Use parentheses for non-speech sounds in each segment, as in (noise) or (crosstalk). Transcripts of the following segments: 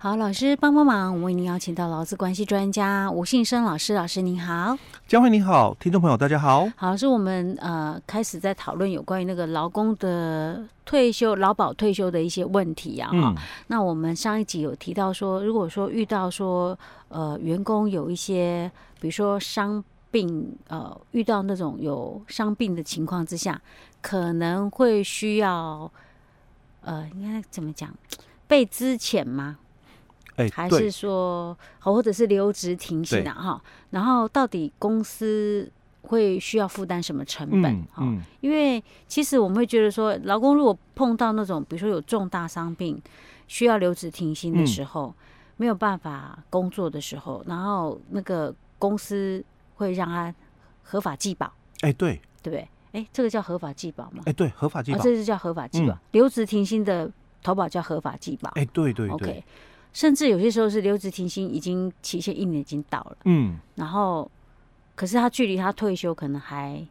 好，老师帮帮忙，我为您邀请到劳资关系专家吴信生老师，老师您好，江慧你好，听众朋友大家好。好，是我们呃开始在讨论有关于那个劳工的退休、劳保退休的一些问题啊。哈、嗯，那我们上一集有提到说，如果说遇到说呃员工有一些，比如说伤病，呃遇到那种有伤病的情况之下，可能会需要呃应该怎么讲，被资遣吗？欸、还是说，或者是留职停薪啊？哈，然后到底公司会需要负担什么成本？哈、嗯嗯，因为其实我们会觉得说，劳工如果碰到那种，比如说有重大伤病需要留职停薪的时候、嗯，没有办法工作的时候，然后那个公司会让他合法计保。哎、欸，对，对不对？哎、欸，这个叫合法计保吗？哎、欸，对，合法计保，哦、这是叫合法计保。留、嗯、职停薪的投保叫合法计保。哎、欸，对对对。Okay 甚至有些时候是留职停薪，已经期限一年已经到了，嗯，然后可是他距离他退休可能还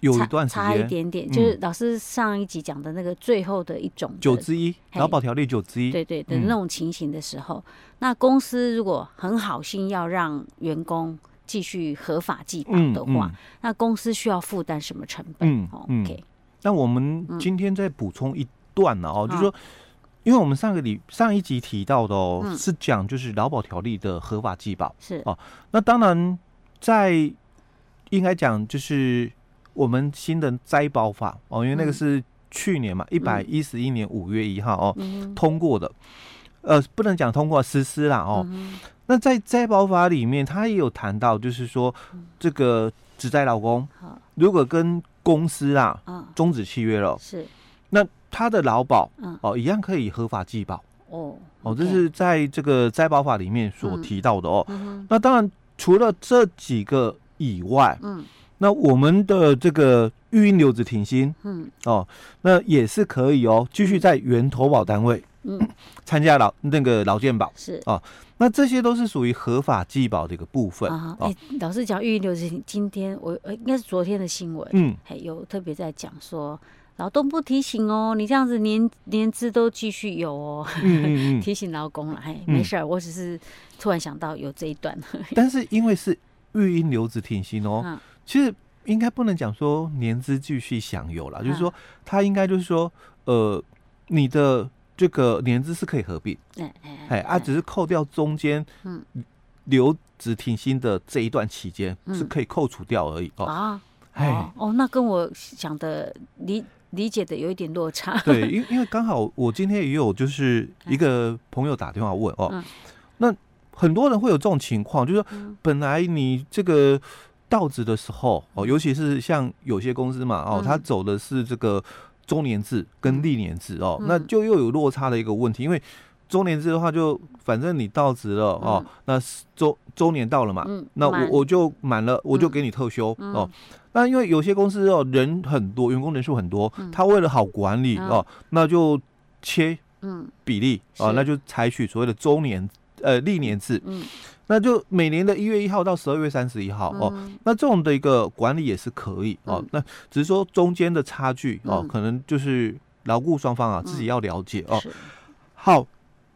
有一段差一点点，就是老师上一集讲的那个最后的一种九之一劳保条例九之一，对对的那种情形的时候，嗯，那公司如果很好心要让员工继续合法计保的话，嗯。嗯，那公司需要负担什么成本？嗯，OK，那我们今天再补充一段呢，哦，嗯，就是说。因为我们上个礼上一集提到的哦，嗯、是讲就是劳保条例的合法计保。是。哦。那当然，在应该讲就是我们新的灾保法哦，因为那个是去年嘛，一百一十一年五月一号哦、嗯、通过的，呃，不能讲通过实施啦哦、嗯。那在灾保法里面，他也有谈到，就是说这个职灾劳工如果跟公司啊终止契约了，是。那。他的劳保，哦，一样可以合法计保，哦，哦，这是在这个灾保法里面所提到的哦。那当然，除了这几个以外，嗯，那我们的这个育婴留职停薪，嗯，哦，那也是可以哦，继续在原投保单位，嗯，(clears throat) 参加劳那个劳健保是。哦，那这些都是属于合法计保的一个部分啊。哎，老师讲育婴留职停，今天我呃应该是昨天的新闻，嗯，还有特别在讲说。劳动部提醒哦，你这样子年年资都继续有哦，嗯嗯嗯。(laughs) 提醒劳工了。哎，没事儿，我只是突然想到有这一段。但是因为是育婴留职停薪哦、嗯，其实应该不能讲说年资继续享有了、嗯，就是说他应该就是说，呃，你的这个年资是可以合并，哎哎哎，啊，只是扣掉中间嗯。留职停薪的这一段期间是可以扣除掉而已、嗯、哦啊，哎哦，那跟我想的理。理解的有一点落差。对，因因为刚好我今天也有就是一个朋友打电话问哦，那很多人会有这种情况，就是说本来你这个到职的时候哦，尤其是像有些公司嘛哦，他走的是这个周年制跟历年制哦，那就又有落差的一个问题，因为周年制的话就反正你到职了哦，那周周年到了嘛，那我我就满了，我就给你特休哦。那因为有些公司哦，人很多，员工人数很多，嗯、他为了好管理、嗯、哦，那就切嗯。比例哦，那就采取所谓的周年呃历年制，嗯，那就每年的一月一号到十二月三十一号哦、嗯，那这种的一个管理也是可以哦、嗯，那只是说中间的差距哦、嗯，可能就是劳固双方啊、嗯、自己要了解哦。好，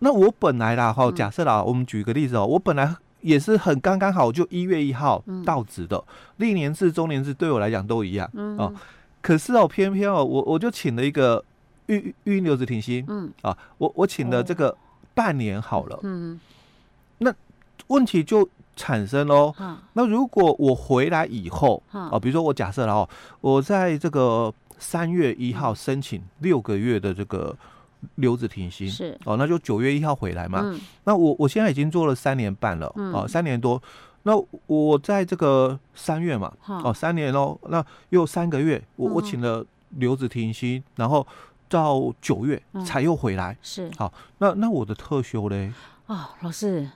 那我本来啦哈，假设啦、嗯，我们举一个例子哦，我本来。也是很刚刚好，就一月一号到职的，历、嗯、年制、中年制对我来讲都一样、嗯、哦。可是哦，偏偏哦，我我就请了一个育育婴留职停薪，嗯啊，我我请了这个半年好了，嗯，那问题就产生喽、嗯。那如果我回来以后，啊、哦，比如说我假设了哦，我在这个三月一号申请六个月的这个。留职停薪是哦，那就九月一号回来嘛。嗯、那我我现在已经做了三年半了，嗯、哦，三年多。那我在这个三月嘛，嗯、哦，三年喽，那又三个月，我、嗯、我请了留职停薪，然后到九月才又回来。嗯、是好，那那我的特休嘞？哦，老师。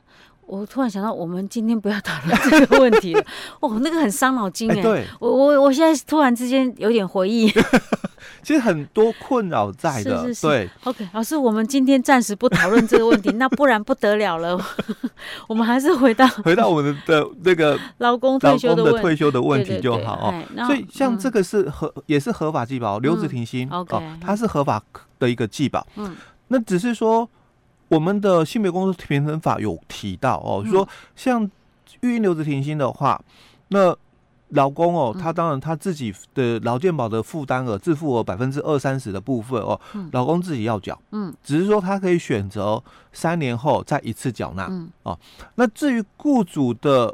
我突然想到，我们今天不要讨论这个问题了。(laughs) 哦，那个很伤脑筋哎。对，我我我现在突然之间有点回忆。(laughs) 其实很多困扰在的。是是是。对。OK，老师，我们今天暂时不讨论这个问题，那不然不得了了。(laughs) 我们还是回到回到我们的那个 (laughs) 劳工退休的退休的问题就好哦。所以像这个是合也是合法计保，留职停薪。OK，它是合法的一个计保。嗯。那只是说。我们的性别工资平等法有提到哦，嗯、说像育婴留职停薪的话，那劳工哦，他当然他自己的劳健保的负担额自付额百分之二三十的部分哦，老公自己要缴，嗯，只是说他可以选择三年后再一次缴纳，嗯，哦，那至于雇主的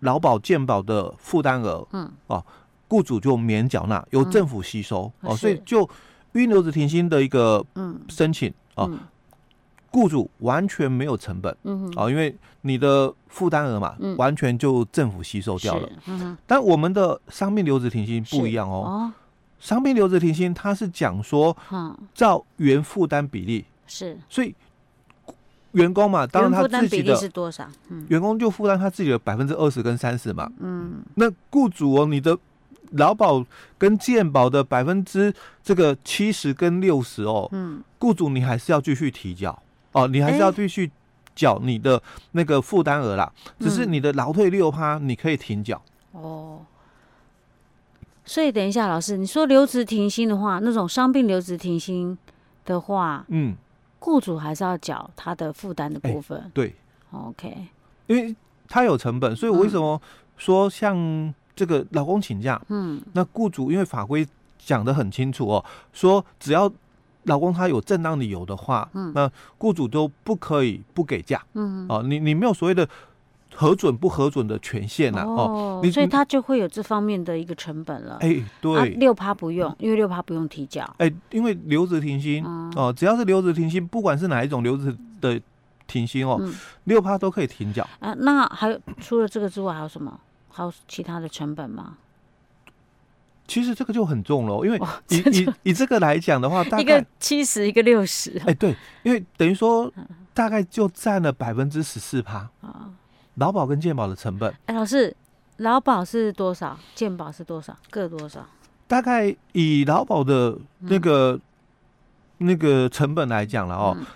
劳保健保的负担额，嗯，哦，雇主就免缴纳，由政府吸收，哦，所以就预留职停薪的一个嗯。申请哦。雇主完全没有成本，嗯哼，啊，因为你的负担额嘛，嗯、完全就政府吸收掉了，嗯、但我们的伤病留职停薪不一样哦，哦。伤病留职停薪它是讲说，嗯，照原负担比例是，所以员工嘛，当然他自己的是多少，嗯，员工就负担他自己的百分之二十跟三十嘛，嗯，那雇主哦，你的劳保跟健保的百分之这个七十跟六十哦，嗯，雇主你还是要继续提缴。哦，你还是要继续缴你的那个负担额啦，欸、只是你的劳退六趴，你可以停缴。哦，所以等一下，老师，你说留职停薪的话，那种伤病留职停薪的话，嗯，雇主还是要缴他的负担的部分。欸、对，OK，因为他有成本，所以我为什么说像这个老公请假，嗯，那雇主因为法规讲的很清楚哦，说只要。劳工他有正当理由的话，嗯，那雇主都不可以不给假，嗯，哦，你你没有所谓的核准不核准的权限呐，哦，所以他就会有这方面的一个成本了，哎，对，六趴不用，因为六趴不用提缴，哎，因为留职停薪，哦，只要是留职停薪，不管是哪一种留职的停薪哦，六趴都可以停缴。啊。那还有除了这个之外还有什么？还有其他的成本吗？其实这个就很重了，因为以以以这个来讲的话，大概一个七十，一个六十。哎，对，因为等于说大概就占了百分之十四趴啊。劳保跟健保的成本，哎，老师，劳保是多少？健保是多少？各多少？大概以劳保的那个、嗯、那个成本来讲了哦，嗯、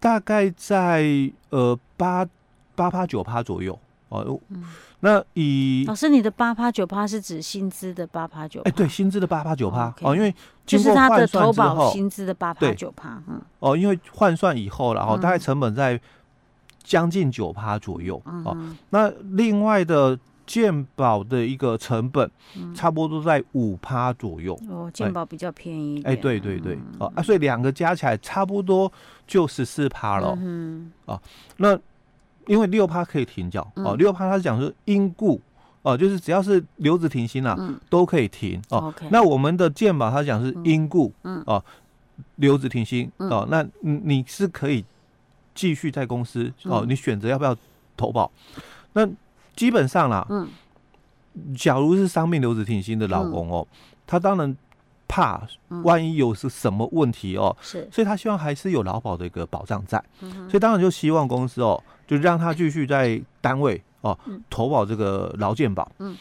大概在呃八八趴九趴左右哦。嗯那以老师，你的八趴九趴是指薪资的八趴九？哎，对，薪资的八趴九趴哦，因为就是他的投保薪资的八趴九趴，嗯，哦，因为换算以后，然后大概成本在将近九趴左右哦。那另外的健保的一个成本，差不多都在五趴左右。哦，健保比较便宜。哎，对对对，哦啊，所以两个加起来差不多就十四趴了。嗯，啊，那。因为六趴可以停缴哦，六趴他是讲说因故哦，就是只要是留职停薪啊，都可以停哦。那我们的健保他讲是因故哦，留职停薪哦，那你是可以继续在公司哦，你选择要不要投保？那基本上啦，假如是伤病留职停薪的老公哦，他当然怕万一有是什么问题哦，是，所以他希望还是有劳保的一个保障在，所以当然就希望公司哦。就让他继续在单位哦投保这个劳健保，嗯，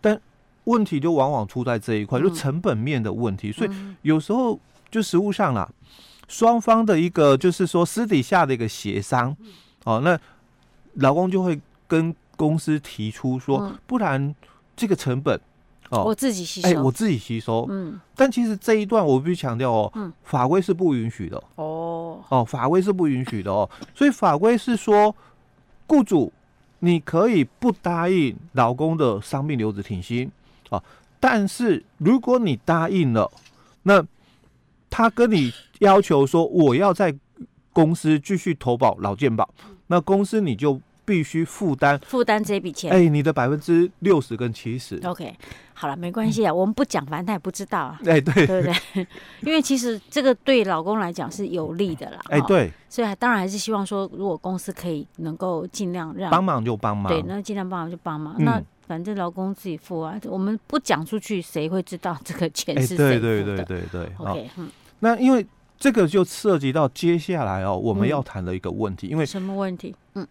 但问题就往往出在这一块，就成本面的问题，所以有时候就实物上啦，双方的一个就是说私底下的一个协商，哦，那老公就会跟公司提出说，不然这个成本。哦，我自己吸收，哎，我自己吸收，嗯，但其实这一段我必须强调哦，嗯，法规是不允许的，哦，哦，法规是不允许的哦，所以法规是说，雇主你可以不答应老公的伤病留职停薪啊，但是如果你答应了，那他跟你要求说我要在公司继续投保老健保，那公司你就。必须负担负担这笔钱，哎，你的百分之六十跟七十，OK，好了，没关系啊，我们不讲，反正他也不知道啊，(laughs) 哎，对，对不对？(laughs) 因为其实这个对老公来讲是有利的啦，哎，对，所以当然还是希望说，如果公司可以能够尽量让帮忙就帮忙，对，那尽量帮忙就帮忙，那反正老公自己付啊，我们不讲出去，谁会知道这个钱是谁付的？对对对对对，OK，嗯，那因为这个就涉及到接下来哦，我们要谈的一个问题，因为什么问题？嗯。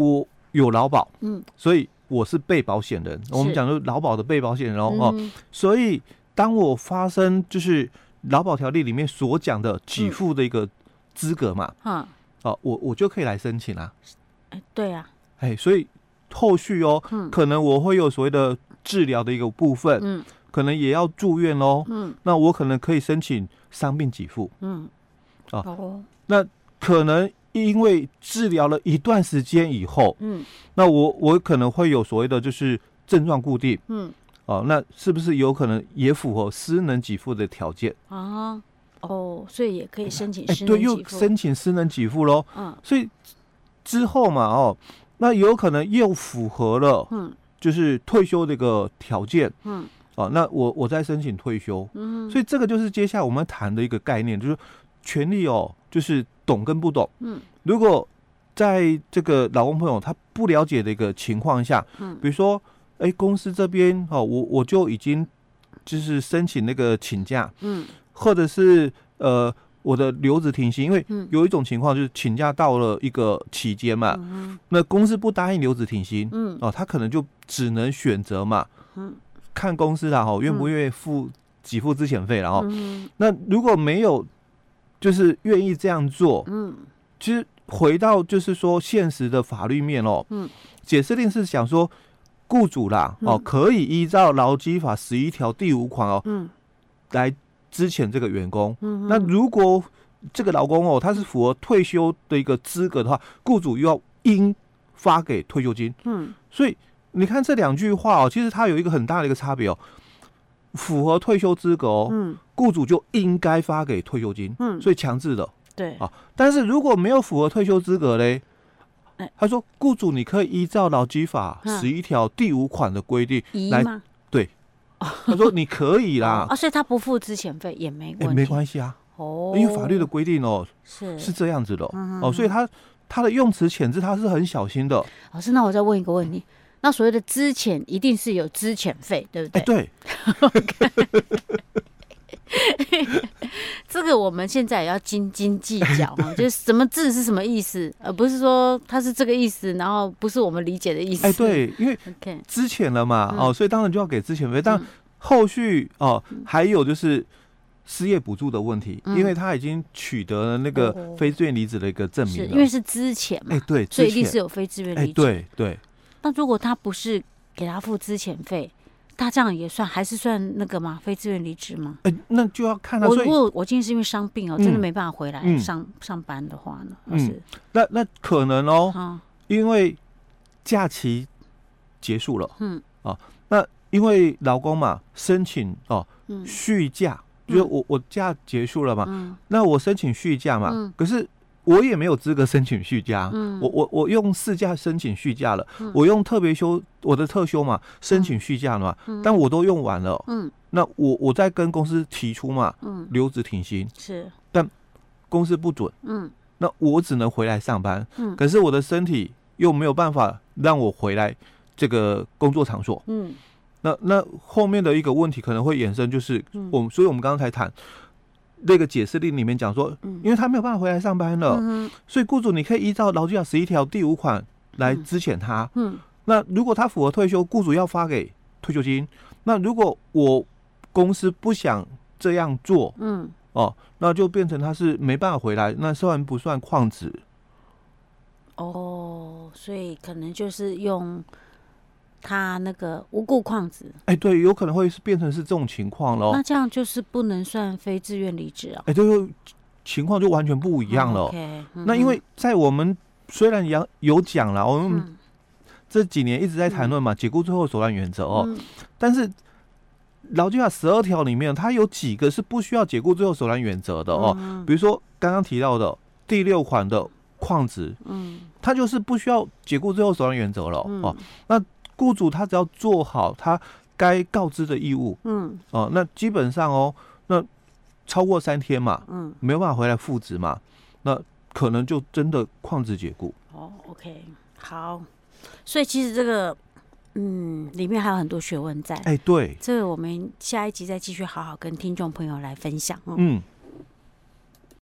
我有劳保，嗯，所以我是被保险人。我们讲说劳保的被保险人哦，嗯、所以当我发生就是劳保条例里面所讲的给付的一个资格嘛，嗯，哦，我我就可以来申请啊。哎，对啊，哎，所以后续哦，嗯、可能我会有所谓的治疗的一个部分，嗯，可能也要住院哦，嗯，那我可能可以申请伤病给付，嗯，啊，哦。那。可能因为治疗了一段时间以后，嗯，那我我可能会有所谓的就是症状固定，嗯，哦，那是不是有可能也符合失能给付的条件？啊？哦，所以也可以申请失能给付，对，又申请失能给付喽。嗯，所以之后嘛，哦，那有可能又符合了，嗯，就是退休的一个条件，嗯，哦，那我我再申请退休，嗯，所以这个就是接下来我们谈的一个概念，就是权利哦，就是懂跟不懂，嗯，如果在这个老公朋友他不了解的一个情况下，嗯，比如说，哎，公司这边哦，我我就已经就是申请那个请假，嗯。或者是呃，我的留职停薪，因为有一种情况就是请假到了一个期间嘛，嗯、那公司不答应留职停薪，嗯，哦，他可能就只能选择嘛，嗯，看公司啦，哈，愿不愿意付给付资遣费，然后，嗯、那如果没有，就是愿意这样做，嗯，其实回到就是说现实的法律面哦，嗯，解释令是想说，雇主啦，哦，可以依照劳基法十一条第五款哦，嗯，来。支遣这个员工，嗯、那如果这个劳工哦，他是符合退休的一个资格的话，雇主又要应发给退休金。嗯，所以你看这两句话哦，其实它有一个很大的一个差别哦。符合退休资格哦，嗯，雇主就应该发给退休金。嗯，所以强制的。对。啊，但是如果没有符合退休资格嘞，欸、他说雇主你可以依照劳基法十一条第五款的规定来。对。他说：“你可以啦，啊，(laughs) 所以他不付资遣费也没关系，没关系啊，哦，因为法律的规定哦，是。是这样子的哦，所以他他的用词遣字他是很小心的。老师，那我再问一个问题，那所谓的资遣一定是有资遣费，对不对？对，(laughs) 这个我们现在也要斤斤计较哈，(laughs) 就是什么字是什么意思，而不是说他是这个意思，然后不是我们理解的意思。哎，对，因为之前了嘛，哦，所以当然就要给之前费，但。后续哦，还有就是失业补助的问题，嗯、因为他已经取得了那个非自愿离职的一个证明，因为是之前嘛，哎对，所以一定是有非自愿离职，对对。那如果他不是给他付资遣费，他这样也算还是算那个吗？非自愿离职吗？哎，那就要看他。我如果我今天是因为伤病哦，真的没办法回来上、嗯、上班的话呢？嗯，那那可能哦，啊、因为假期结束了，嗯啊，那。因为劳工嘛，申请哦续假，嗯、就是我我假结束了嘛，嗯、那我申请续假嘛，嗯、可是我也没有资格申请续假，嗯、我我我用事假申请续假了，嗯、我用特别休我的特休嘛申请续假了嘛，嗯、但我都用完了，嗯、那我我在跟公司提出嘛，嗯、留职停薪。是，但公司不准，嗯、那我只能回来上班，嗯、可是我的身体又没有办法让我回来这个工作场所，嗯。那那后面的一个问题可能会衍生，就是我所以我们刚才谈那个解释令里面讲说，嗯、因为他没有办法回来上班了，嗯、所以雇主你可以依照劳基法十一条第五款来支遣他。嗯，那如果他符合退休，雇主要发给退休金。那如果我公司不想这样做，嗯，哦，那就变成他是没办法回来，那算不算旷职？哦，所以可能就是用。他那个无故旷职，哎，对，有可能会是变成是这种情况喽。那这样就是不能算非自愿离职啊？哎，这个情况就完全不一样了。OK，那因为在我们虽然有有讲了，我们这几年一直在谈论嘛，解雇最后手段原则哦，但是劳基法十二条里面，它有几个是不需要解雇最后手段原则的哦。比如说刚刚提到的第六款的旷职，嗯，它就是不需要解雇最后手段原则了哦。那雇主他只要做好他该告知的义务，嗯，哦，那基本上哦，那超过三天嘛，嗯，没有办法回来复职嘛，那可能就真的旷职解雇。哦，OK，好，所以其实这个，嗯，里面还有很多学问在。哎，对，这个我们下一集再继续好好跟听众朋友来分享哦。嗯。